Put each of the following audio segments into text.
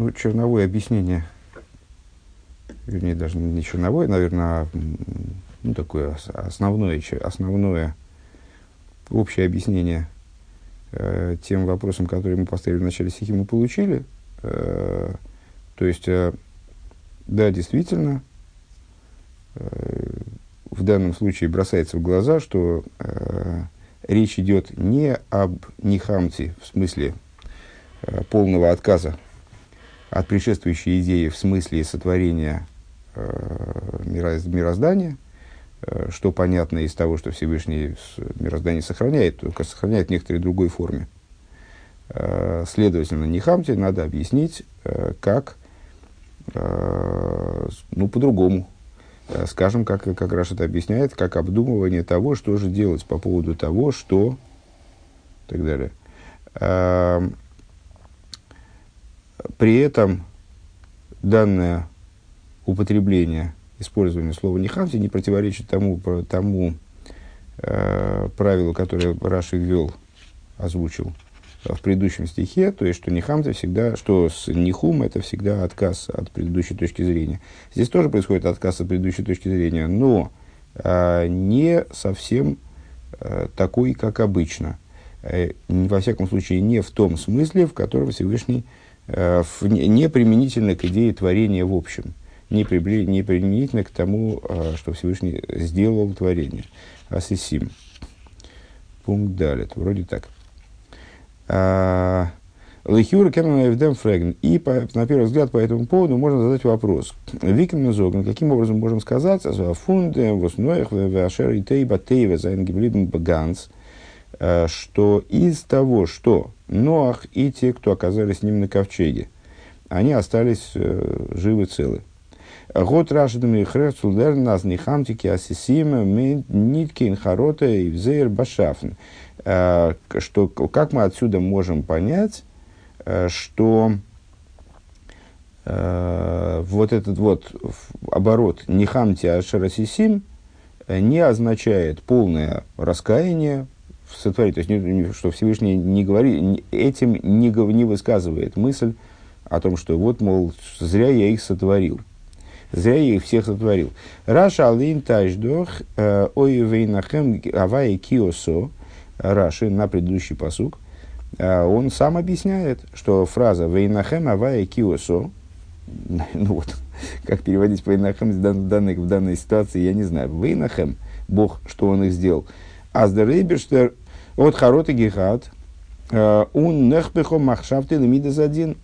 Ну, черновое объяснение, вернее, даже не черновое, наверное, а ну, такое основное, основное общее объяснение э, тем вопросам, которые мы поставили в начале стихи, мы получили. Э, то есть, э, да, действительно, э, в данном случае бросается в глаза, что э, речь идет не об нехамте, в смысле э, полного отказа от предшествующей идеи в смысле сотворения э, мироздания, э, что понятно из того, что Всевышний мироздание сохраняет, только сохраняет в некоторой другой форме. Э, следовательно, Нихамте надо объяснить, э, как, э, ну, по-другому, э, скажем, как, как Раш это объясняет, как обдумывание того, что же делать по поводу того, что и так далее. При этом данное употребление, использование слова «нехамти» не противоречит тому, тому э, правилу, которое Раши ввел, озвучил в предыдущем стихе, то есть, что нехамта всегда, что с нихум это всегда отказ от предыдущей точки зрения. Здесь тоже происходит отказ от предыдущей точки зрения, но э, не совсем э, такой, как обычно. Э, во всяком случае, не в том смысле, в котором Всевышний не применительно к идее творения в общем, не, прибли, не применительно к тому, э, что Всевышний сделал творение. Асисим. Пункт далее. Вроде так. А, Лехюр Кеннон Фрегн. И по, на первый взгляд по этому поводу можно задать вопрос. Викен Зоган, каким образом можем сказать, фунде восноях вашер и тейба тейва зайнгиблиден баганс, э, что из того, что Ноах и те, кто оказались с ним на ковчеге. Они остались э, живы целы. Год рашидами хрецулдер нас не хамтики асисима ниткин харота и взейр башафн. Э, что, как мы отсюда можем понять, э, что э, вот этот вот оборот нихамти ашарасисим не означает полное раскаяние, сотворить. То есть, не, что Всевышний не говорит, этим не, не высказывает мысль о том, что вот, мол, зря я их сотворил. Зря я их всех сотворил. Раша алин таждох э, ой вейнахем авай киосо. Раши на предыдущий посук. Э, он сам объясняет, что фраза вейнахем авай киосо. Ну вот, как переводить вейнахем в данной, в данной ситуации, я не знаю. Вейнахем, Бог, что он их сделал. Аздерейберштер от харот и гехат, э, он нехпехо махшафты лемидас один.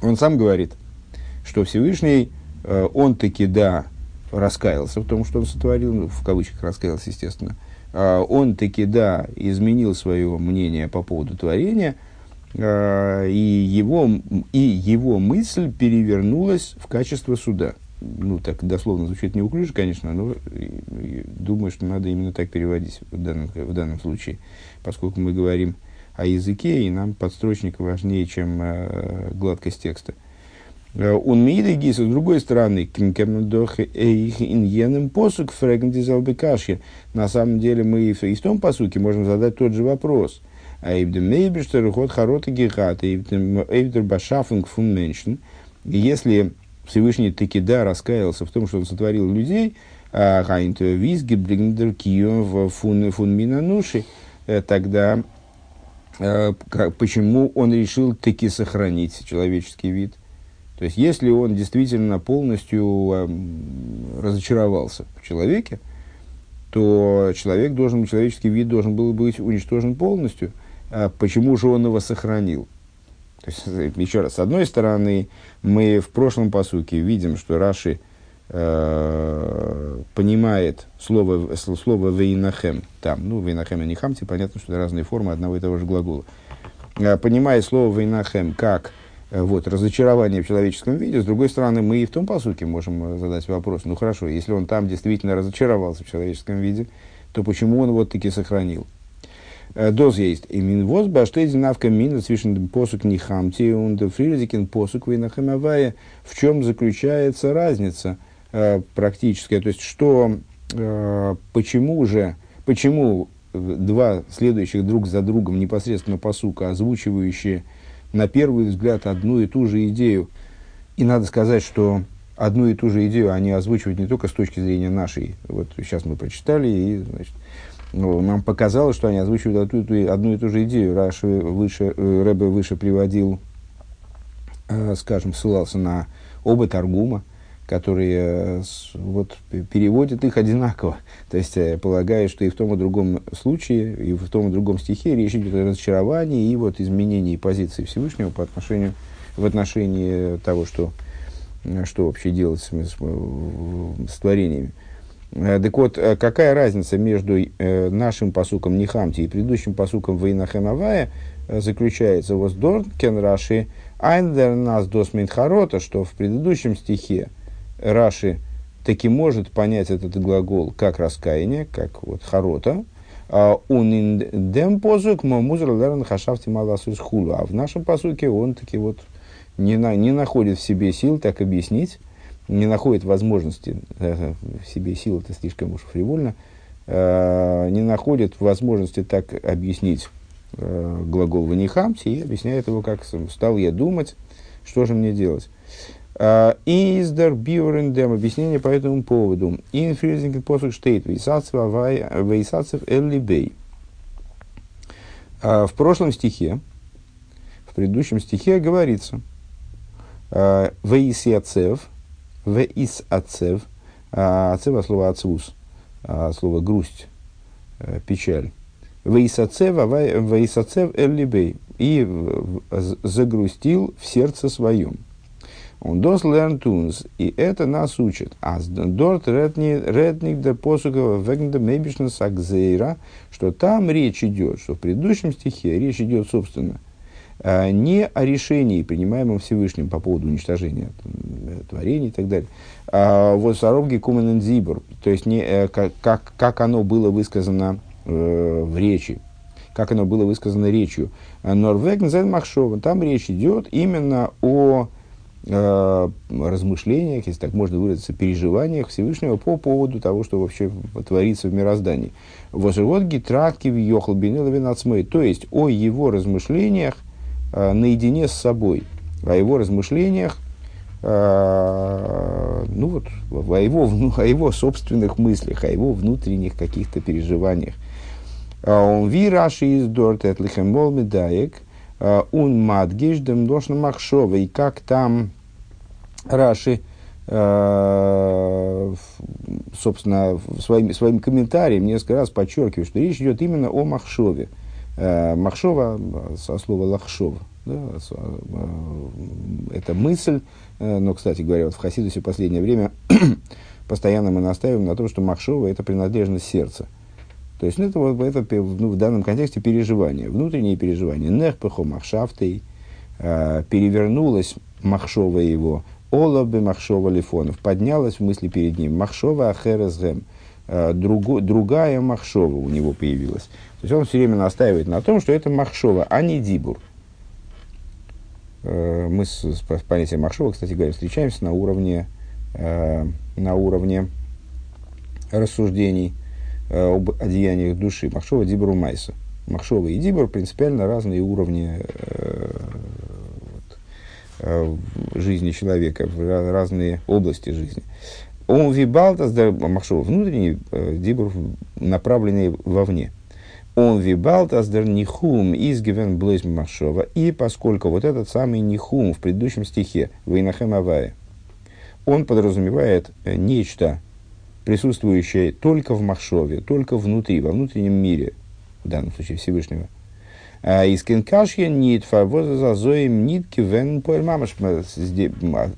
Он сам говорит, что Всевышний, э, он таки, да, раскаялся в том, что он сотворил, ну, в кавычках раскаялся, естественно, э, он таки, да, изменил свое мнение по поводу творения, и его, и его мысль перевернулась в качество суда ну, так дословно звучит неуклюже, конечно, но думаю, что надо именно так переводить в данном, в данном случае, поскольку мы говорим о языке, и нам подстрочник важнее, чем э, гладкость текста. Э, он миды с другой стороны, иньеным посук фрегндизалбекашья. На самом деле мы и в том посуке можем задать тот же вопрос. А эйбдем ход харота гехат, эйбдер башафинг фун меншен. Если Всевышний таки да раскаялся в том, что он сотворил людей, фун тогда почему он решил таки сохранить человеческий вид? То есть, если он действительно полностью разочаровался в человеке, то человек должен, человеческий вид должен был быть уничтожен полностью. А почему же он его сохранил? То есть, еще раз, с одной стороны, мы в прошлом посуке видим, что Раши э, понимает слово, слово «вейнахем», там, ну, «вейнахем» и «нихамти», понятно, что это разные формы одного и того же глагола. Э, понимает слово «вейнахем» как э, вот, разочарование в человеческом виде, с другой стороны, мы и в том посуке можем э, задать вопрос, ну хорошо, если он там действительно разочаровался в человеческом виде, то почему он вот таки сохранил? Э, доз есть. И мин воз баштейзи навка мин свишен посук не хамти und фрилизикин посук вейнахамавая. В чем заключается разница э, практическая? То есть, что, э, почему же, почему два следующих друг за другом непосредственно посука, озвучивающие на первый взгляд одну и ту же идею. И надо сказать, что одну и ту же идею они озвучивают не только с точки зрения нашей. Вот сейчас мы прочитали, и значит, нам показалось, что они озвучивают одну, одну и ту же идею. Раши выше, э, Рэбе выше приводил, э, скажем, ссылался на оба Таргума, которые э, вот, переводят их одинаково. То есть, полагаю, что и в том и другом случае, и в том и другом стихе речь идет о разочаровании и вот изменении позиции Всевышнего по отношению, в отношении того, что, что вообще делать с, с, с творениями. Э, так вот, какая разница между нашим посуком Нихамти и предыдущим посуком Вейнахемавая заключается в Оздоркен Раши Айндер нас дос Минхарота, что в предыдущем стихе Раши таки может понять этот глагол как раскаяние, как вот харота, а он дем позук музр лерн хашафти маласус хулу. А в нашем посуке он таки вот не, на, не находит в себе сил так объяснить, не находит возможности, э, в себе сил это слишком уж фривольно, э, не находит возможности так объяснить э, глагол ванихамти и объясняет его как стал я думать, что же мне делать. А, Издер биорендем. Объяснение по этому поводу. Инфризинг посук штейт. Вейсацев эллибей. А, в прошлом стихе, в предыдущем стихе говорится а, Вейсиацев, Вейсацев, Ацев, слово ацвус, слово грусть, печаль. Вейсацев, Вейсацев эллибей. И загрустил в сердце своем. Он дос лернтунс, и это нас учит. А дорт редник де посугова вегнда мебишна сакзейра, что там речь идет, что в предыдущем стихе речь идет, собственно, а, не о решении, принимаемом Всевышним по поводу уничтожения э, творений и так далее, а вот саровги куменен зибор, то есть не, э, как, как, оно было высказано э, в речи, как оно было высказано речью. Норвеген зен Махшова, там речь идет именно о э, размышлениях, если так можно выразиться, переживаниях Всевышнего по поводу того, что вообще творится в мироздании. Возживот гитратки в Йохлбиниловинацмей, то есть о его размышлениях э, наедине с собой, о его размышлениях, э, ну вот, о его, о его собственных мыслях, о его внутренних каких-то переживаниях. Он вираши из дорт этлихем медаек, он мадгиш дем дошна махшова, и как там Раши, э, собственно, своим, своим комментарием несколько раз подчеркивает, что речь идет именно о Махшове. Э, Махшова со слова лахшов. Да, э, это мысль, но, кстати говоря, вот в Хасидусе в последнее время постоянно мы настаиваем на том, что Махшова – это принадлежность сердца. То есть, ну, это, это ну, в данном контексте переживание, внутреннее переживание. Нехпехо махшафтей, перевернулась Махшова его, Ола бы Махшова Лифонов. Поднялась в мысли перед ним. Махшова Ахерезгем. Э, другая Махшова у него появилась. То есть он все время настаивает на том, что это Махшова, а не Дибур. Э, мы с, с понятием Махшова, кстати говоря, встречаемся на уровне, э, на уровне рассуждений об одеяниях души. Махшова, Дибуру, Майса. Махшова и Дибур принципиально разные уровни Э, жизни человека, в разные области жизни. Он вибалтас, махшова внутренний, э, дибур направленный вовне. Он вибалтас дер нихум изгивен блэйс махшова. И поскольку вот этот самый нихум в предыдущем стихе, Вейнахем Авая, он подразумевает э, нечто, присутствующее только в махшове, только внутри, во внутреннем мире, в данном случае Всевышнего – а, из кенкашья нит фавозазоим нитки вен мамаш.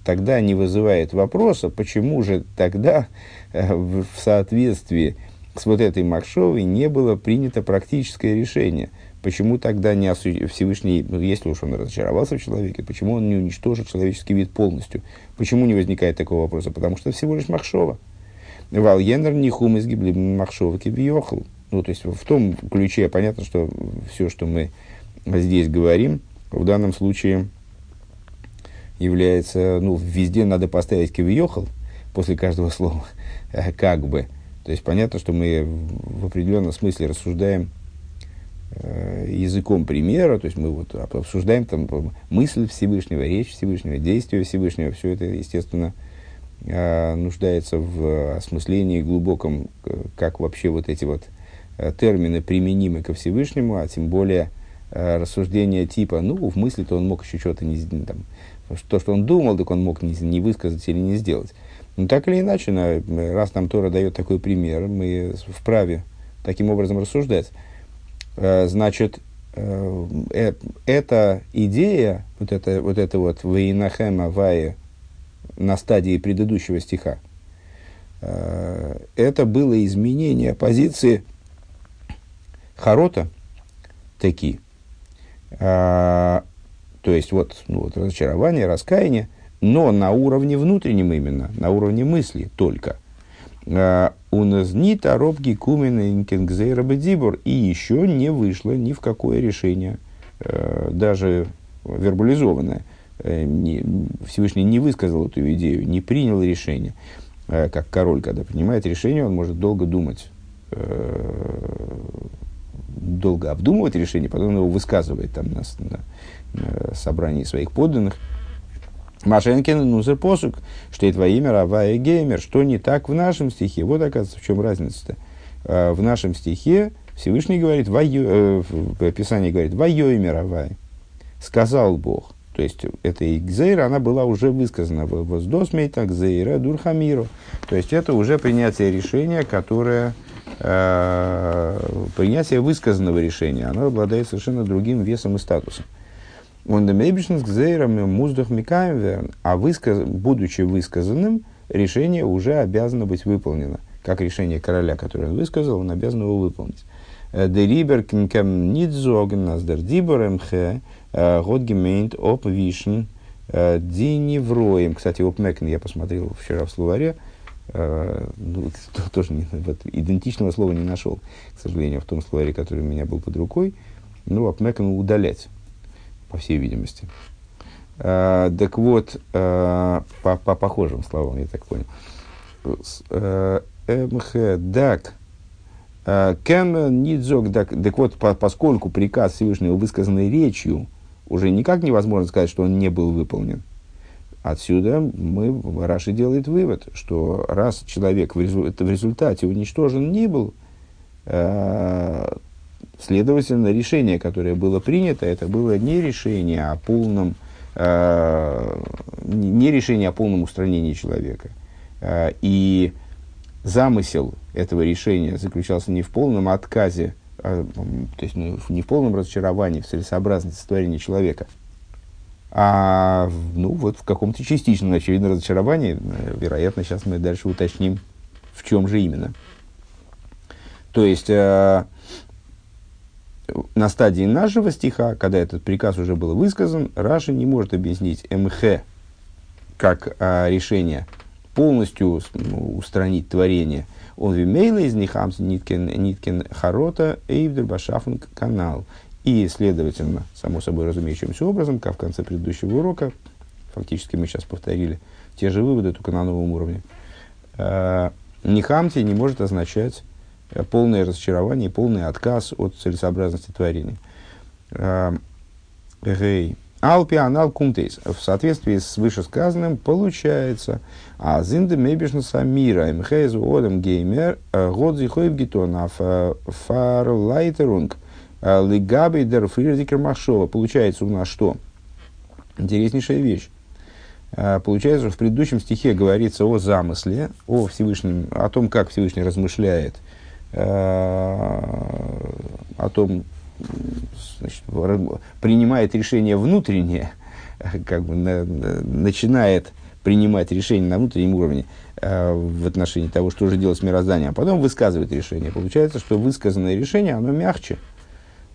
Тогда не вызывает вопроса, почему же тогда э, в соответствии с вот этой Махшовой не было принято практическое решение. Почему тогда не осу... Всевышний, ну, если уж он разочаровался в человеке, почему он не уничтожил человеческий вид полностью? Почему не возникает такого вопроса? Потому что всего лишь Махшова. Вальенер нихум изгибли Махшова кибиохл. Ну, то есть в том ключе понятно, что все, что мы здесь говорим, в данном случае является, ну, везде надо поставить кивиохал после каждого слова, как бы. То есть понятно, что мы в определенном смысле рассуждаем э, языком примера, то есть мы вот обсуждаем там мысль Всевышнего, речь Всевышнего, действие Всевышнего, все это, естественно, э, нуждается в осмыслении глубоком, как вообще вот эти вот термины применимы ко Всевышнему, а тем более рассуждения типа, ну, в мысли-то он мог еще что-то не там, то, что он думал, так он мог не, не высказать или не сделать. Но так или иначе, на, раз нам Тора дает такой пример, мы вправе таким образом рассуждать. Э, значит, э, э, эта идея, вот это вот, это вот «Вейнахем Авае» на стадии предыдущего стиха, это было изменение позиции Харота, таки, э, то есть вот, ну, вот разочарование, раскаяние, но на уровне внутреннем именно, на уровне мысли только. А, у нас ни торопки кумена инкенгзейра бедибор, и еще не вышло ни в какое решение, э, даже вербализованное. Э, Всевышний не высказал эту идею, не принял решение. Э, как король, когда принимает решение, он может долго думать, долго обдумывать решение, потом его высказывает там на, на, собрании своих подданных. Машенкин нузер посук, что и твое имя Равая Геймер, что не так в нашем стихе. Вот, оказывается, в чем разница-то. Э, в нашем стихе Всевышний говорит, э, в Писании говорит, «Вайо имя Равая». Сказал Бог. То есть, эта Игзейра, она была уже высказана. «Воздосмейта Гзейра Дурхамиру». То есть, это уже принятие решения, которое э, принятие высказанного решения, оно обладает совершенно другим весом и статусом. Он демейбишн с гзейрами муздах микаем а высказ, будучи высказанным, решение уже обязано быть выполнено. Как решение короля, которое он высказал, он обязан его выполнить. Э, Дерибер кинкем нидзоген наздер дибор мх э, год гемейнт оп вишн э, диневроем. Кстати, оп мекен я посмотрел вчера в словаре. Ну, тоже не, вот, идентичного слова не нашел, к сожалению, в том словаре, который у меня был под рукой. Ну, апмекен удалять по всей видимости. А, так вот, а, по, по похожим словам, я так понял. А, МХ, дак, Кен Нидзок, так вот, по, поскольку приказ Всевышнего высказанный речью, уже никак невозможно сказать, что он не был выполнен. Отсюда мы, Раши делает вывод, что раз человек в, результате уничтожен не был, Следовательно, решение, которое было принято, это было не решение о полном, э, не решение о полном устранении человека. Э, и замысел этого решения заключался не в полном отказе, а, то есть ну, не в полном разочаровании в целесообразности сотворения человека, а ну, вот в каком-то частичном, очевидно, разочаровании. Вероятно, сейчас мы дальше уточним, в чем же именно. То есть, э, на стадии нашего стиха, когда этот приказ уже был высказан, Раша не может объяснить МХ как а, решение полностью ну, устранить творение. Он вимейла из них ниткен, ниткен харота эйвдер башафн канал. И, следовательно, само собой разумеющимся образом, как в конце предыдущего урока, фактически мы сейчас повторили те же выводы, только на новом уровне, э, нихамти не может означать полное разочарование, полный отказ от целесообразности творения. Гей. Алпи анал кумтейс. В соответствии с вышесказанным получается, а зинде мебишна самира мхейзу одам геймер э, год зихоев гитон а фарлайтерунг э, лигаби дер фрирдикер махшова. Получается у нас что? Интереснейшая вещь. Получается, что в предыдущем стихе говорится о замысле, о Всевышнем, о том, как Всевышний размышляет Э, о том, значит, принимает решение внутреннее, как бы на, начинает принимать решение на внутреннем уровне э, в отношении того, что же делать с мирозданием, а потом высказывает решение. Получается, что высказанное решение, оно мягче,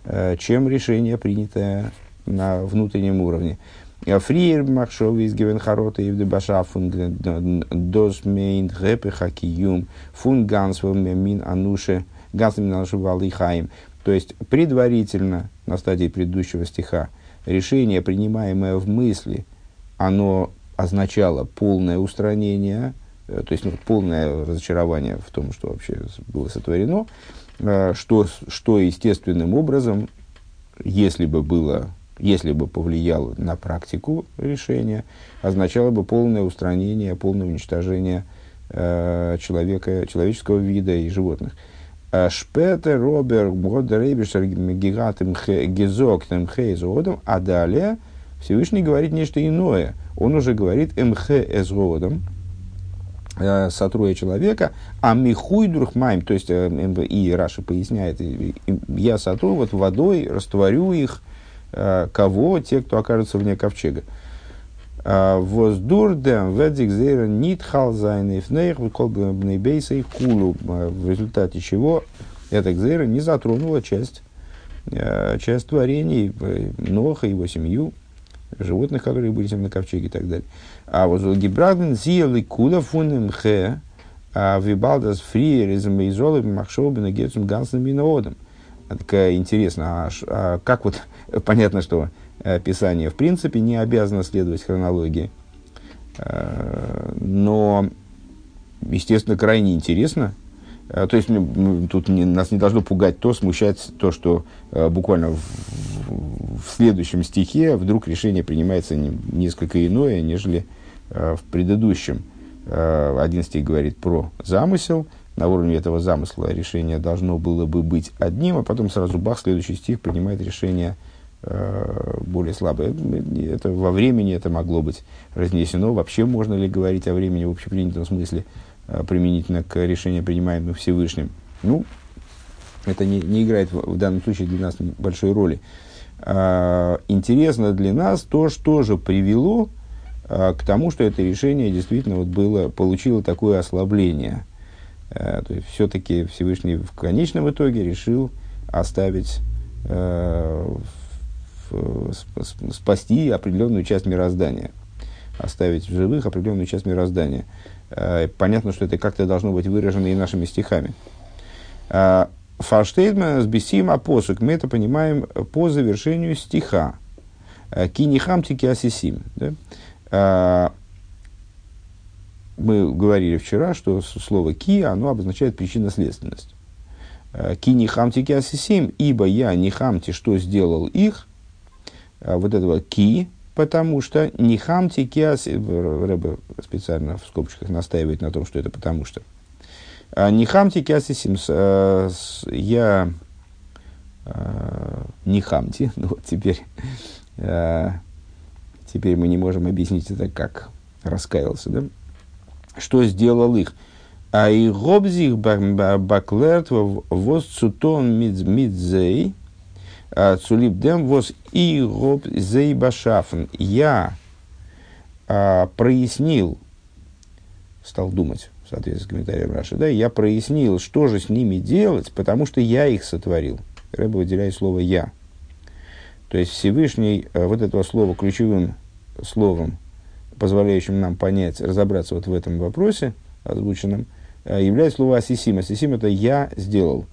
э, чем решение, принятое на внутреннем уровне. Фриер Махшов из Гевенхарота и Вдебаша фун Досмейн Гепе Хакиюм фун Мин Ануше Гансвел Ануше Валихаим. То есть предварительно на стадии предыдущего стиха решение, принимаемое в мысли, оно означало полное устранение, то есть ну, полное разочарование в том, что вообще было сотворено. э, что, что естественным образом, если бы было если бы повлияло на практику решения, означало бы полное устранение, полное уничтожение э, человека, человеческого вида и животных. Шпетер, Робер, Мгодерейбишер, Гигатым, Гизоктем, Хейзодом, а далее Всевышний говорит нечто иное. Он уже говорит МХ Эзгодом, э, сотруя человека, а михуй дурхмайм, то есть, э, и Раша поясняет, я сотру вот водой, растворю их, кого? Те, кто окажется вне ковчега. А, Воздурдем ведик зейра нит халзайнейф нейх бейса и кулу. А, в результате чего эта гзейра не затронула часть, э, часть творений Ноха и его семью, животных, которые были на ковчеге и так далее. А вот Гибраден зиели кула фунем хе, а вибалдас фриер из мейзолы махшобина гетсум гансным миноодом. Так интересно, а, а как вот понятно, что э, Писание в принципе не обязано следовать хронологии, э, но, естественно, крайне интересно. Э, то есть тут не, нас не должно пугать то, смущать то, что буквально в, в следующем стихе вдруг решение принимается несколько иное, нежели в предыдущем. Один стих говорит про замысел, на уровне этого замысла решение должно было бы быть одним, а потом сразу бах, следующий стих принимает решение Э, более слабое. Это во времени это могло быть разнесено. Вообще можно ли говорить о времени в общепринятом смысле э, применительно к решению, принимаемым Всевышним? Ну, это не, не играет в, в данном случае для нас большой роли. А, интересно для нас то, что же привело а, к тому, что это решение действительно вот было, получило такое ослабление. А, то есть все-таки Всевышний в конечном итоге решил оставить а, спасти определенную часть мироздания, оставить в живых определенную часть мироздания. Э, понятно, что это как-то должно быть выражено и нашими стихами. Э, Фарштейдман с бесим посук мы это понимаем по завершению стиха. Э, Кинихам тики асисим. Да? Мы говорили вчера, что слово ки, оно обозначает причинно-следственность. Ки не хамти асисим, ибо я не хамти, что сделал их, а, вот этого ки, потому что не хамти киас, Рэбе специально в скобочках настаивает на том, что это потому что. А, не хамти киас и симс, а, я не хамти, ну вот теперь, теперь мы не можем объяснить это как раскаялся, да? Что сделал их? А и гобзих баклерт воз цутон мидзей, Э, Цулип дем воз и гоб зейбашафн. Я а, прояснил, стал думать, в соответствии с комментарием Раши, да, я прояснил, что же с ними делать, потому что я их сотворил. Рэба выделяет слово «я». То есть Всевышний а, вот этого слова ключевым словом, позволяющим нам понять, разобраться вот в этом вопросе озвученном, является слово «асисим». «Асисим» — это «я сделал».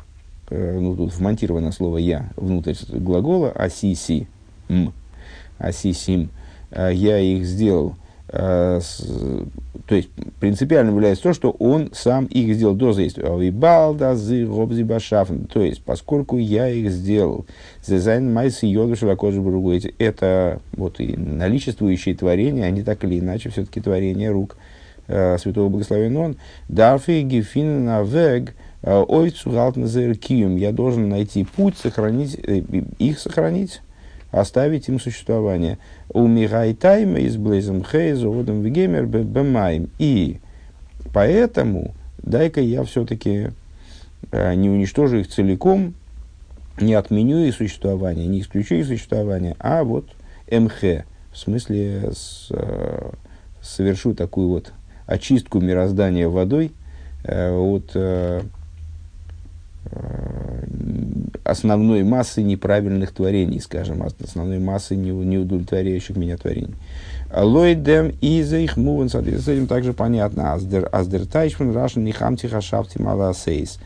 Э, ну, тут вмонтировано слово «я» внутрь глагола «асиси», «м», «асисим», э, «я их сделал». Э, то есть, принципиально является то, что он сам их сделал. До заистия. То есть, поскольку я их сделал, зезайн майс йоду шелакоджи это вот и наличествующие творения, они так или иначе все-таки творения рук Святого Благословения Он. Дарфи гефин навег – Э, ой, кием, я должен найти путь, сохранить, э, их сохранить, оставить им существование. У Мигай Тайма из Блейзом Хейзу, Водом Вегемер, Бемаем. И поэтому дай-ка я все-таки э, не уничтожу их целиком, не отменю их существование, не исключу их существование, а вот МХ, в смысле с, совершу такую вот очистку мироздания водой от Э, основной массы неправильных творений, скажем, основной массы не, неудовлетворяющих меня творений. Лойдем и за их муван, соответственно, этим также понятно. Аздер, аздер тайшман рашен нихамти хашапти маласейс.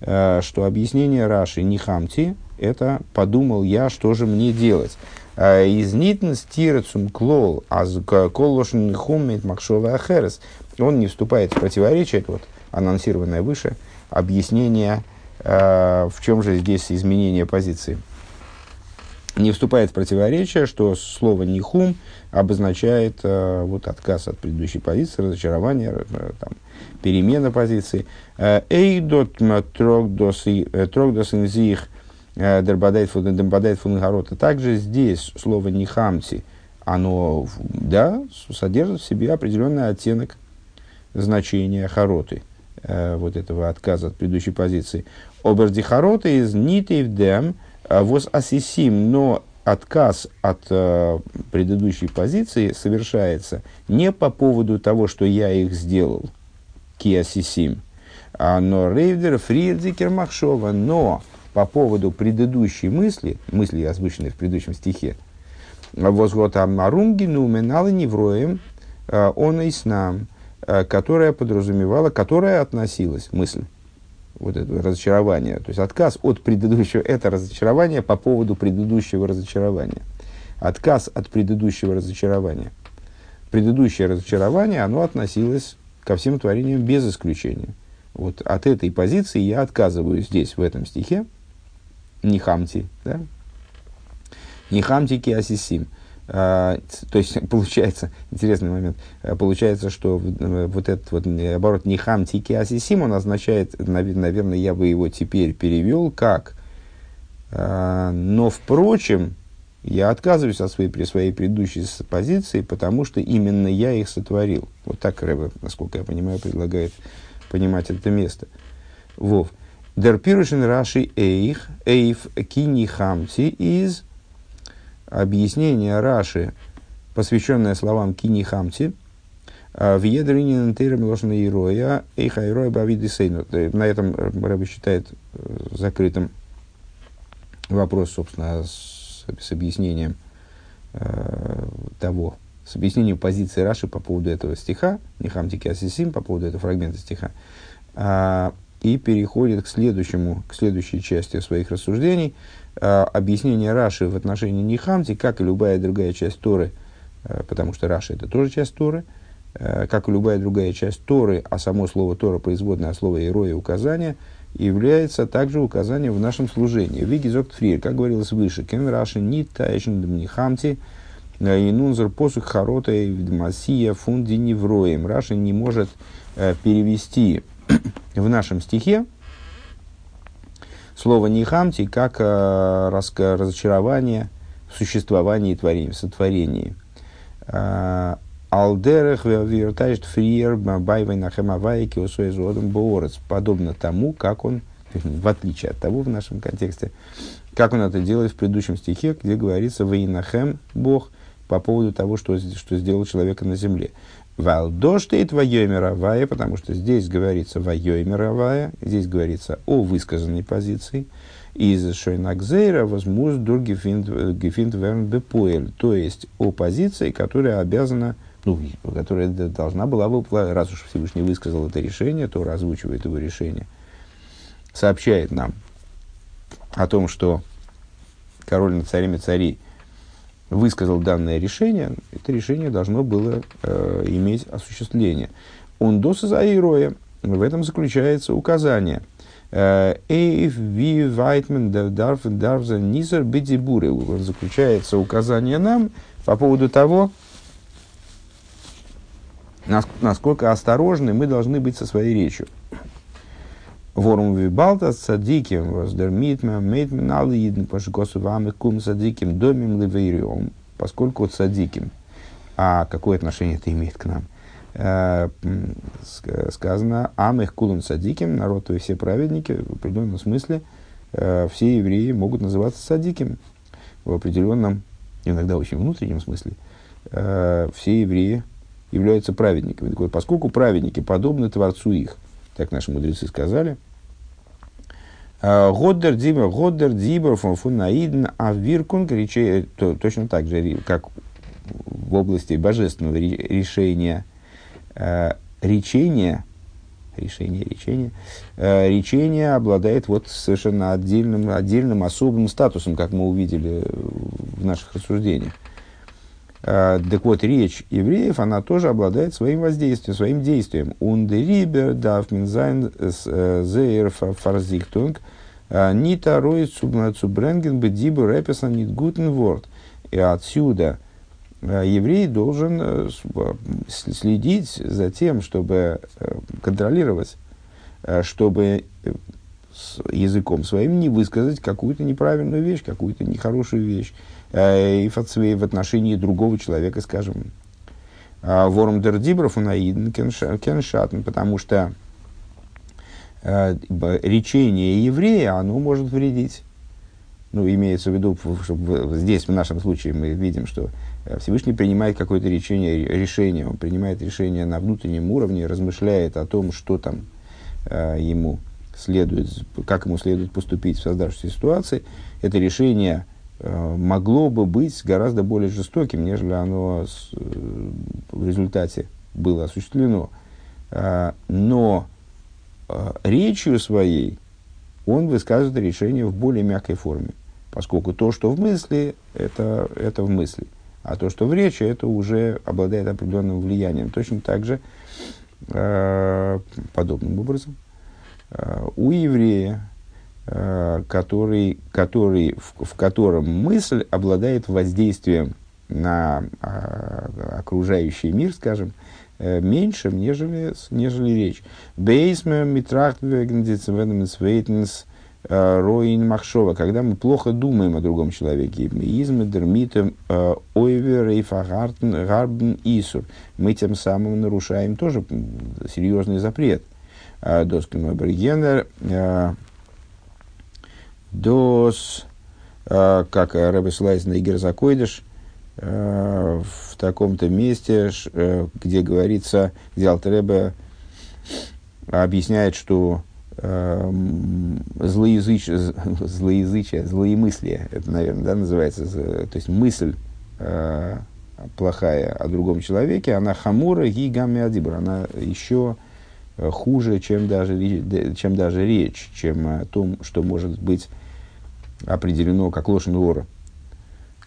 Э, что объяснение Раши нихамти, это подумал я, что же мне делать. Э, из нитн стирецум клол, аз колошен нихуммит макшова ахерес. Он не вступает в противоречие, это вот анонсированное выше, объяснение в чем же здесь изменение позиции? Не вступает в противоречие, что слово «нихум» обозначает вот, отказ от предыдущей позиции, разочарование, там, перемена позиции. Эйдот трогдос инзих дербадайт фунгорота. Также здесь слово «нихамти» оно, да, содержит в себе определенный оттенок значения хороты, э, вот этого отказа от предыдущей позиции. Оберди хороты из нитей в дем э, воз асисим, но отказ от э, предыдущей позиции совершается не по поводу того, что я их сделал, киасисим, а но рейвдер фриедзикер махшова, но по поводу предыдущей мысли, мысли, озвученной в предыдущем стихе, возгот амарунги нуменалы невроем, э, он и с нам, э, которая подразумевала, которая относилась, мысль, вот это разочарование, то есть отказ от предыдущего, это разочарование по поводу предыдущего разочарования. Отказ от предыдущего разочарования. Предыдущее разочарование, оно относилось ко всем творениям без исключения. Вот от этой позиции я отказываюсь здесь, в этом стихе, не хамти, да, не хамтики асисим. А, то есть, получается, интересный момент, а, получается, что э, вот этот вот оборот не хамтики асисим, он означает, наверное, я бы его теперь перевел как, а, но, впрочем, я отказываюсь от своей, при своей предыдущей позиции, потому что именно я их сотворил. Вот так Рэбе, насколько я понимаю, предлагает понимать это место. Вов. Дерпирушин раши эйх, эйф кини хамти из объяснение Раши, посвященное словам Кини Хамти, а, в Едрине Нантейра Милошина Ироя, Эйха Ироя Бавиды Сейну. На этом Рэбби считает э, закрытым вопрос, собственно, с, с объяснением э, того, с объяснением позиции Раши по поводу этого стиха, Нихамтики Асисим, по поводу этого фрагмента стиха, э, и переходит к следующему, к следующей части своих рассуждений – Э, объяснение Раши в отношении Нихамти, как и любая другая часть Торы, э, потому что Раши это тоже часть Торы, э, как и любая другая часть Торы, а само слово Тора производное от слова «ироя» указание, является также указанием в нашем служении. Виги Фрир, как говорилось выше, кен Раши ни таишн дмнихамти, инунзер посух харота и вдмасия фунди невроем. Раши не может перевести в нашем стихе слово «нихамти» как э, разочарование в существовании творения, в сотворении. Э, Алдерех вертайшт фриер байвай нахемавайки усуэзодом боорец. Подобно тому, как он, в отличие от того в нашем контексте, как он это делает в предыдущем стихе, где говорится «Вейнахем Бог» по поводу того, что, что сделал человека на земле. Валдо стоит воемировая, потому что здесь говорится воемировая, здесь говорится о высказанной позиции. Из Шойнакзейра возмуз дур гефинт то есть о позиции, которая обязана, ну, которая должна была бы, раз уж Всевышний высказал это решение, то озвучивает его решение, сообщает нам о том, что король над царями царей высказал данное решение, это решение должно было э, иметь осуществление. Он доса за героя, в этом заключается указание. Э, Эйв ви вайтмен дарф дарфза низер бедибуры. Заключается указание нам по поводу того, насколько осторожны мы должны быть со своей речью. Ворум вибалта садиким воздер митма мейтмен алидн пашикосу вами кум садиким домим ливейриом, поскольку садиким. А какое отношение это имеет к нам? Э, сказано, амых кулун садиким, народ твой все праведники, в определенном смысле, э, все евреи могут называться садиким. В определенном, иногда очень внутреннем смысле, э, все евреи являются праведниками. Так вот, поскольку праведники подобны Творцу их, так наши мудрецы сказали. А, Годдер дибер, Годдер дибер фон фунаидн авиркунг точно так же, как в области божественного решения, а, речения, решение, а, речение обладает вот совершенно отдельным, отдельным особым статусом, как мы увидели в наших рассуждениях. Э, так вот, речь евреев, она тоже обладает своим воздействием, своим действием. Ундерибер darf man sein sehr verzichtung, нита роет цубренген бедибу репеса нит гутен ворд. И отсюда еврей должен следить за тем, чтобы контролировать, чтобы языком своим не высказать какую-то неправильную вещь, какую-то нехорошую вещь э, и в отношении другого человека, скажем. А ворм дер дибров унаиден кеншатн, потому что э, речение еврея, оно может вредить. Ну, имеется в виду, чтобы здесь, в нашем случае, мы видим, что Всевышний принимает какое-то решение, решение, он принимает решение на внутреннем уровне, размышляет о том, что там э, ему следует, как ему следует поступить в создавшейся ситуации, это решение э, могло бы быть гораздо более жестоким, нежели оно э, в результате было осуществлено. Э, но э, речью своей он высказывает решение в более мягкой форме, поскольку то, что в мысли, это, это в мысли, а то, что в речи, это уже обладает определенным влиянием. Точно так же, э, подобным образом, Э, у еврея, э, который, который, в, в котором мысль обладает воздействием на а, окружающий мир, скажем, э, меньше, нежели, нежели речь. Бейсме митрахтвегндицвенмсвейтенс роин махшова, когда мы плохо думаем о другом человеке. Изме дермитем ойвер гарбен исур. Мы тем самым нарушаем тоже серьезный запрет – Доскин Обергенер, Дос, как Рэбе Слайз на Игерзакойдыш, в таком-то месте, где говорится, где Алтеребе объясняет, что злоязычие, злоязычие, злоемыслие, это, наверное, да, называется, то есть мысль плохая о другом человеке, она хамура гигами адибр, она еще Э, хуже, чем даже, чем даже речь, чем о том, что может быть определено как лошен гора.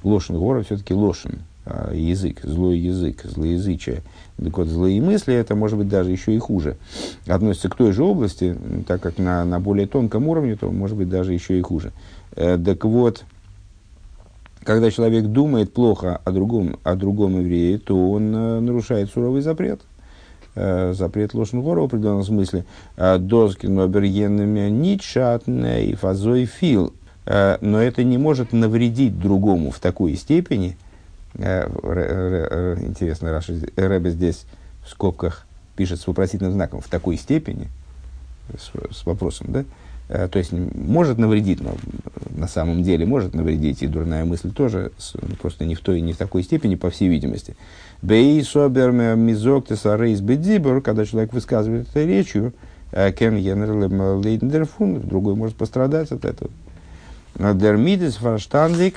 Лошен гора все-таки лошен, а язык, злой язык, злоязычие. Так вот, злые мысли, это может быть даже еще и хуже. Относится к той же области, так как на, на более тонком уровне, то может быть даже еще и хуже. Э, так вот, когда человек думает плохо о другом, о другом еврее, то он э, нарушает суровый запрет – э, запрет Лошенгора в определенном смысле. Доскин обергенными нитшатне и фазой фил. Э, но это не может навредить другому в такой степени. Э, интересно, Раша Рэбе здесь в скобках пишет с вопросительным знаком в такой степени, с, с вопросом, да? То есть может навредить, но на самом деле может навредить, и дурная мысль тоже, просто не в той, не в такой степени, по всей видимости. Бей соберме мизок тесарейс бедибор, когда человек высказывает это речью, э, кен генерал лейдендерфун, другой может пострадать от этого. Дермидис фарштандик,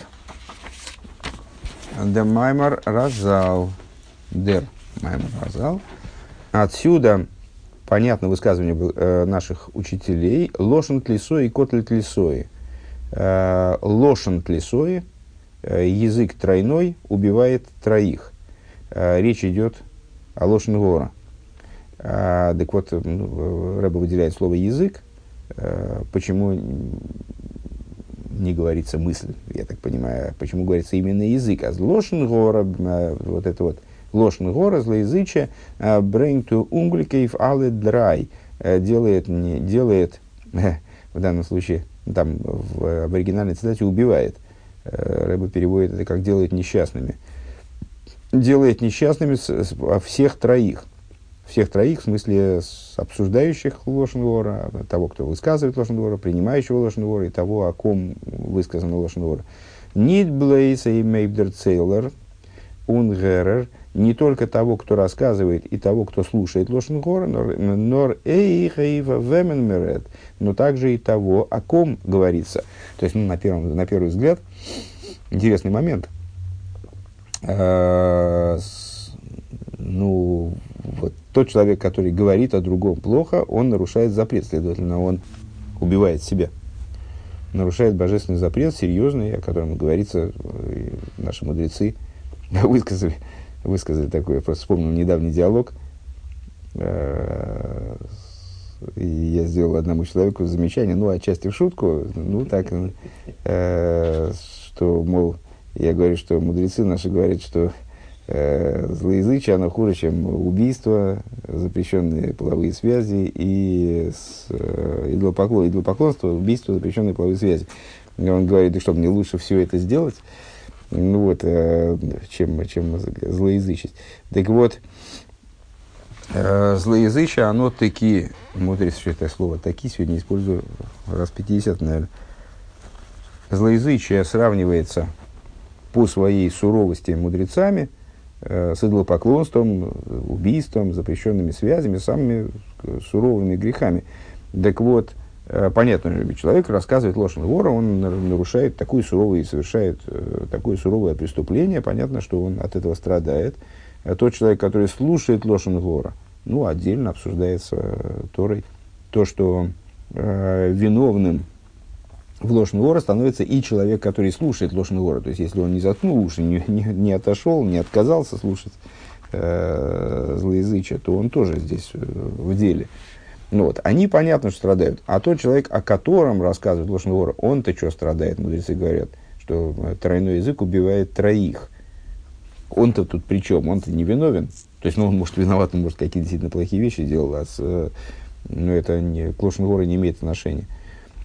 дер маймар разал, дер маймар разал. Отсюда понятно высказывание э, наших учителей лошен тлисой и котли тлисой. Э, лошен тлисой, язык тройной убивает троих. Э, речь идет о Лошен Гора. А, так вот, ну, Рэба выделяет слово язык. А, почему не говорится мысль, я так понимаю, почему говорится именно язык, а Лошен Гора, вот это вот. Лошен Гора, злоязычие, bring to unglücke alle drei, делает, не, делает, в данном случае, там в, оригинальной цитате убивает. Рэба переводит это как делает несчастными делает несчастными а всех троих. Всех троих, в смысле обсуждающих Лошенвора, того, кто высказывает Лошенвора, принимающего Лошенвора и того, о ком высказано Лошенвора. Нит Блейса и Мейбдер Цейлер, Унгерер, не только того, кто рассказывает, и того, кто слушает Лошенгора, нор эйхаива веменмерет, но также и того, о ком говорится. То есть, ну, на, первом, на первый взгляд, интересный момент – Э, ну, вот тот человек, который говорит о другом плохо, он нарушает запрет, следовательно, он убивает себя. Нарушает божественный запрет, серьезный, о котором говорится, э, наши мудрецы высказали, высказали такой, я просто вспомнил недавний диалог. И я сделал одному человеку замечание, ну, отчасти в шутку, ну, так, что, мол, я говорю, что мудрецы наши говорят, что э, злоязычие, оно хуже, чем убийство, запрещенные половые связи и с, э, идолопоклон, идолопоклонство, убийство, запрещенные половые связи. Он говорит, да что, мне лучше все это сделать, ну вот, э, чем, чем злоязычить. Так вот, э, злоязычие, оно таки, мудрец, что это слово, таки сегодня использую раз 50, наверное. Злоязычие сравнивается по своей суровости мудрецами – э, с идолопоклонством, убийством, запрещенными связями, самыми суровыми грехами. Так вот, э, понятно человек рассказывает ложь вора, он нарушает такое суровое, совершает э, такое суровое преступление, понятно, что он от этого страдает. А тот человек, который слушает ложь вора, ну, отдельно обсуждается э, Торой то, что э, виновным в ложный вора становится и человек, который слушает ложный вора. То есть, если он не заткнул уши, не, не, не отошел, не отказался слушать э, злоязычие, то он тоже здесь э, в деле. Ну, вот. Они, понятно, что страдают. А тот человек, о котором рассказывает ложный вор, он-то что страдает, мудрецы говорят, что э, тройной язык убивает троих. Он-то тут при чем? Он-то не виновен. То есть, ну, он может виноват, он может какие-то действительно плохие вещи делал, а с, э, ну, это не, к ложному вору не имеет отношения.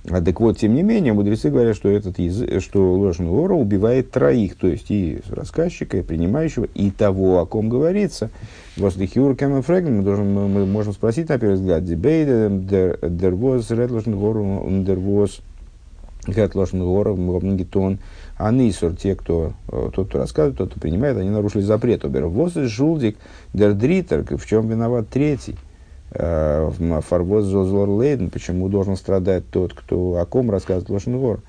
А так вот, тем не менее, мудрецы говорят, что, этот язык, что ложный вора убивает троих, то есть и рассказчика, и принимающего, и того, о ком говорится. После Хиур Кэмэн Фрэгн мы, должен, мы, можем спросить, на первый взгляд, дебейт, дер воз, ред ложный вор, дер воз, ред ложный вор, а нисор, те, кто, э, тот, кто рассказывает, тот, кто принимает, они нарушили запрет. Обер жулдик, дер дритер, в чем виноват третий. Э, в Фарвоз Зозлор Лейден, почему должен страдать тот, кто о ком рассказывает Лошенгор.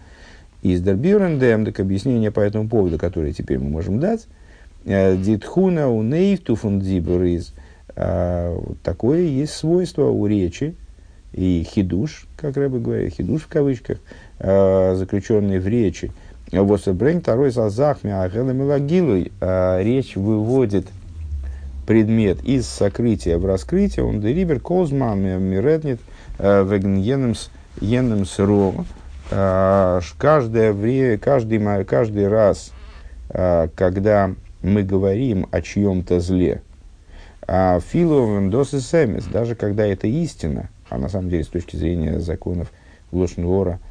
Из Дербюрендем, так объяснение по этому поводу, которое теперь мы можем дать, э, Дитхуна у Нейфтуфун из э, Такое есть свойство у речи, и хидуш, как Рэбе говорит, хидуш в кавычках, заключенный в речи. Вот Брэнк второй сазахми агелем речь выводит предмет из сокрытия в раскрытие, он дерибер козман миретнит э, вегненемс енемс ро. Э, каждое время, каждый, каждый раз, э, когда мы говорим о чьем-то зле, а филовым досисемис, даже когда это истина, а на самом деле с точки зрения законов Лошнвора, э,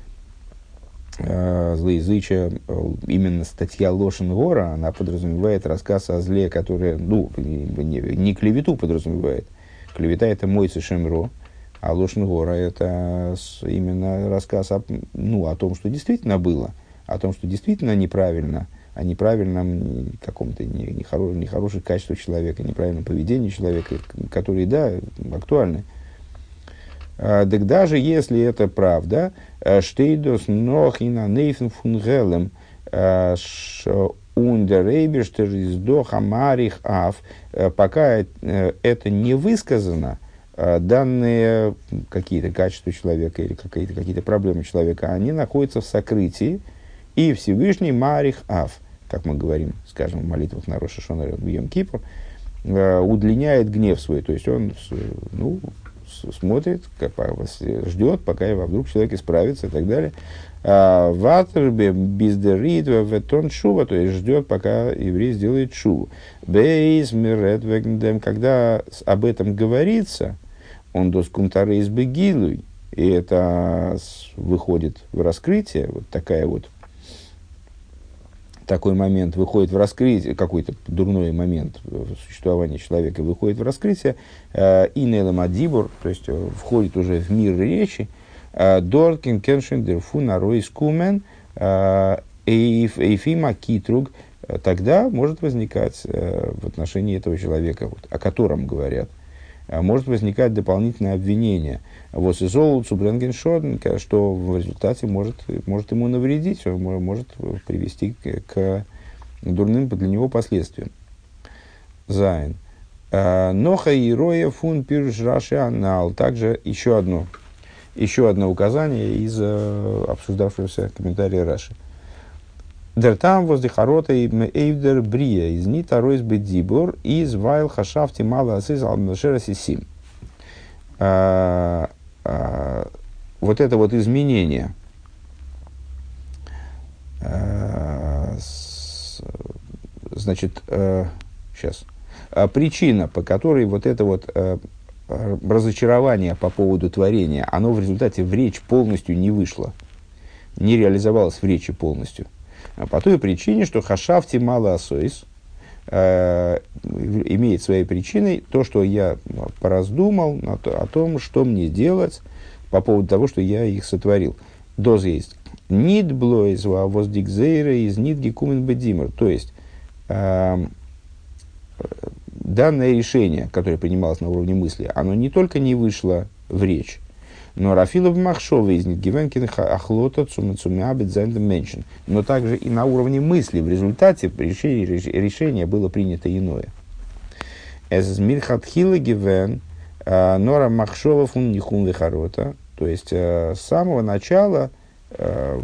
злоязычия, э, именно статья Лошен Гора, она подразумевает рассказ о зле, которое, ну, не, не клевету подразумевает. Клевета это мой Шемро, а Лошен Гора это именно рассказ о, ну, о том, что действительно было, о том, что действительно неправильно, о неправильном каком-то нехорошем, нехороших качествах человека, неправильном поведении человека, которые, да, актуальны. Так даже если это правда, э, штейдос нохина нейфен фунгелем э, ундерейбештер из доха марих аф, э, пока это не высказано, данные какие-то качества человека или какие-то какие проблемы человека, они находятся в сокрытии, и Всевышний Марих Аф, как мы говорим, скажем, в молитвах на Роша в Йом Кипр, удлиняет гнев свой, то есть он ну, смотрит, как, ждет, пока вдруг человек исправится и так далее. Ватербе в тон шува, то есть ждет, пока еврей сделает шуву. Бейс мирет вегндем, когда об этом говорится, он до скумтары из бегилуй, и это выходит в раскрытие, вот такая вот такой момент выходит в раскрытие, какой-то дурной момент в существовании человека выходит в раскрытие, э, и Нейламадибур, то есть э, входит уже в мир речи, э, Доркин Кеншин Дерфу Наройс Кумен Эйфима Китруг, тогда может возникать в отношении этого человека, вот, о котором говорят, может возникать дополнительное обвинение – вот и золотцу Бренгеншоден, что в результате может, может ему навредить, может привести к, к дурным для него последствиям. Зайн. А, Ноха и Роя фун пирш раши. Также еще одно, еще одно указание из э, обсуждавшегося комментария Раши. Дер там возле хорота и эйвдер брия из нита ройс бедибур из вайл хашафти мало асыз алмашера сисим. А, а, вот это вот изменение, а, значит, сейчас, причина, по которой вот это вот разочарование по поводу творения, оно в результате в речь полностью не вышло, не реализовалось в речи полностью – по той причине, что хашафти мало асоис э, имеет своей причиной то, что я пораздумал о том, что мне делать по поводу того, что я их сотворил. Доз есть. Нид блойз воздикзейра из нид гекумен бедимер. То есть, э, данное решение, которое принималось на уровне мысли, оно не только не вышло в речь, но Рафилов Махшова из Гивенкин Ахлота Цумацумябит Меншин. Но также и на уровне мысли в результате решение, решение было принято иное. Эс Мирхатхила Гивен а, Нора Махшова фун Нихун Вихарота. То есть э, с самого начала э,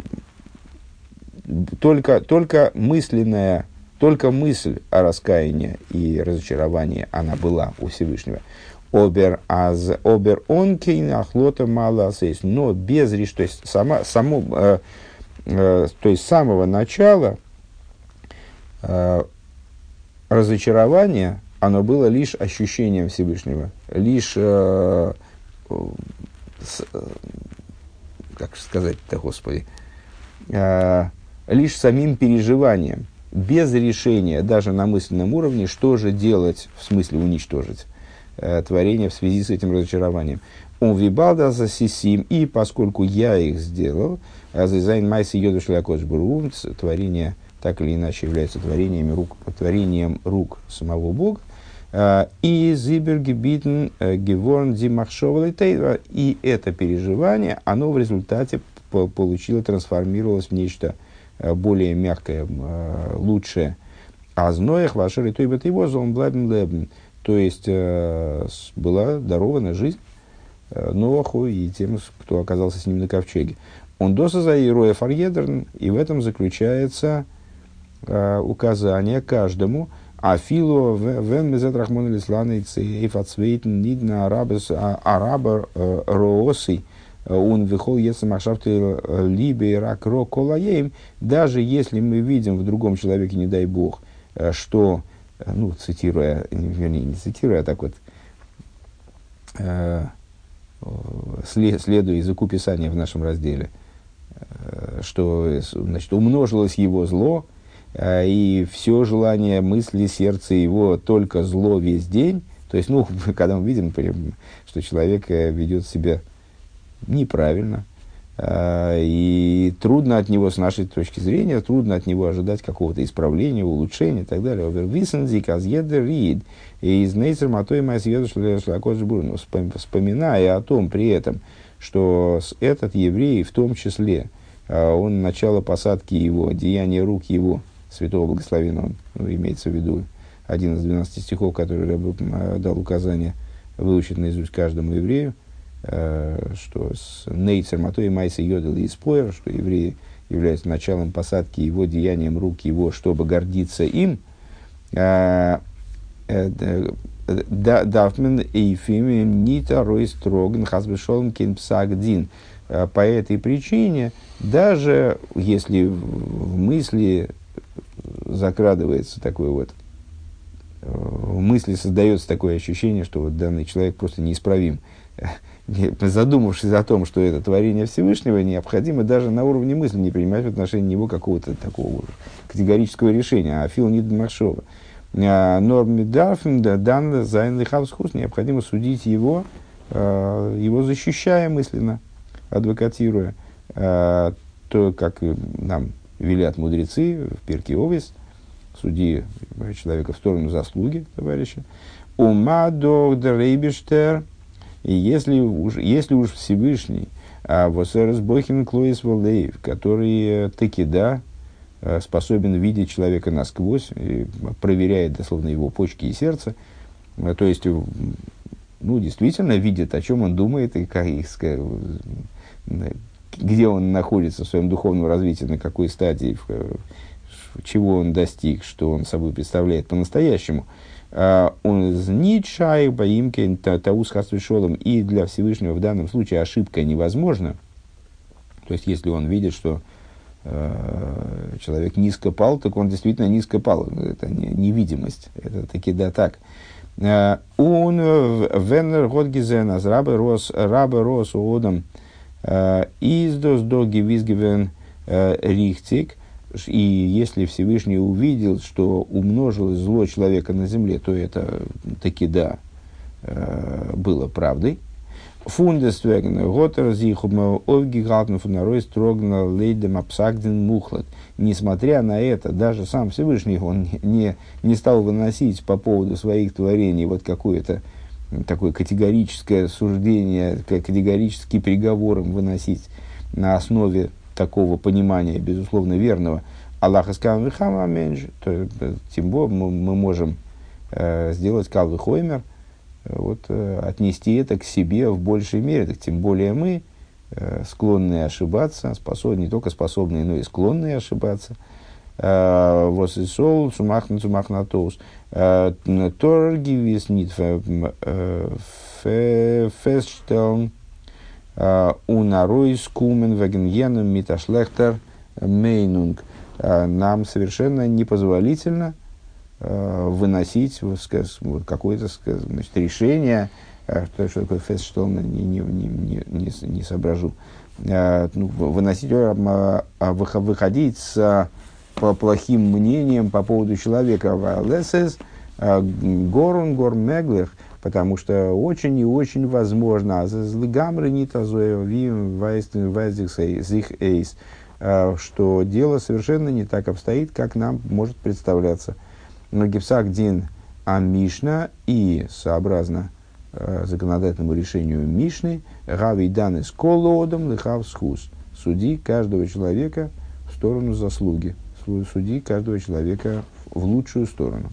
только, только мысленная только мысль о раскаянии и разочаровании, она была у Всевышнего. Обер аз обер он ахлота мало асейс. Но без риш, то есть сама, само, э, э, то есть самого начала э, разочарование, оно было лишь ощущением Всевышнего, лишь э, с, э, как сказать-то, Господи, э, лишь самим переживанием, без решения, даже на мысленном уровне, что же делать, в смысле уничтожить творения в связи с этим разочарованием. Он вибалда за сисим, и поскольку я их сделал, азайзайн майси йоду шлякош творение так или иначе является творением рук, творением рук самого Бога, э, и зибергебитн э, геворн зимахшовал и это переживание, оно в результате получило, трансформировалось в нечто э, более мягкое, лучшее. А зноях вашер и той его зон блабен то есть э, была дарована жизнь э, Ноху и тем, кто оказался с ним на ковчеге. Он доса за Иероя Фарьедерн, и в этом заключается э, указание каждому, Афилу вен мезет рахмон лислана и фацвейтен нидна а, араба э, рооси он выхол если машафты либе рак ро даже если мы видим в другом человеке, не дай бог, что ну, цитируя, вернее, не цитируя, а так вот, э, следуя языку Писания в нашем разделе, э, что значит, умножилось его зло, э, и все желание мысли, сердца его только зло весь день. То есть, ну, когда мы видим, что человек э, ведет себя неправильно, Э, и трудно от него, с нашей точки зрения, трудно от него ожидать какого-то исправления, улучшения и так далее. Рид, из нейцер матой шлакоджбурну, вспоминая о том при этом, что этот еврей в том числе, э, он начало посадки его, деяния рук его, святого благословенного, ну, имеется в виду один из 12 стихов, который я э, дал указание выучить наизусть каждому еврею, Э, что с Нейцер Матой Майса Йодел и Спойер, что евреи являются началом посадки его деянием рук его, чтобы гордиться им, э, э, Дафмен и Фимим Нита Ройс Трогн Хазбешолм Кинпсагдин. По этой причине, даже если в мысли закрадывается такой вот в мысли создается такое ощущение, что вот данный человек просто неисправим задумавшись о том, что это творение Всевышнего, необходимо даже на уровне мысли не принимать в отношении него какого-то такого категорического решения, а фил не Маршова. А, Норм Дарфин, Дан Зайн Лихавскус, необходимо судить его, а, его защищая мысленно, адвокатируя, а, то, как нам велят мудрецы в Перке Овес, суди человека в сторону заслуги, товарища. Ума догдер Рейбештер, и если уж, если уж Всевышний, а Восерес Бохин Клоис Валеев, который э, таки да, э, способен видеть человека насквозь, и проверяет дословно его почки и сердце, э, то есть, ну, действительно видит, о чем он думает, и как, где он находится в своем духовном развитии, на какой стадии, чего он достиг, что он собой представляет по-настоящему. А, он знит шайх боимки таус хасвишолом, и для Всевышнего в данном случае ошибка невозможна. То есть, если он видит, что э, человек низко пал, так он действительно низко пал. Это не, невидимость. Это таки да так. Э, он венер годгизен аз рабе рос рабе рос одам э, издос доги визгивен рихтик. И если Всевышний увидел, что умножилось зло человека на земле, то это таки да, было правдой. Фундесвеген, Готер, Зихум, Овгигалтен, Фунарой, Строгна, Лейдем, Апсагден, Мухлад. Несмотря на это, даже сам Всевышний он не, не стал выносить по поводу своих творений вот какое-то такое категорическое суждение, категорический приговор им выносить на основе такого понимания, безусловно, верного. Аллаха скам вихама меньше, тем более мы, мы можем э, сделать калвы хоймер – вот, э, отнести это к себе в большей мере. Так тем более мы, э, склонные ошибаться, способны, не только способные, но и склонные ошибаться. Э, вот и сол, сумахна, сумахна тоус. Торги виснит фестштелн унарой скумен вегеньеном миташлехтер мейнунг. Нам совершенно непозволительно – Э, выносить какое-то значит, решение, э, что, что такое фест, он не, не, не, не, не соображу, э, ну, выносить, а, выходить с плохим мнением по поводу человека. Лесес горун гор меглых, потому что очень и очень возможно, что дело совершенно не так обстоит, как нам может представляться. Гипсак Дин а Мишна и сообразно э, законодательному решению Мишны Рави Даны с колодом лихав схус. Суди каждого человека в сторону заслуги. Суди каждого человека в лучшую сторону.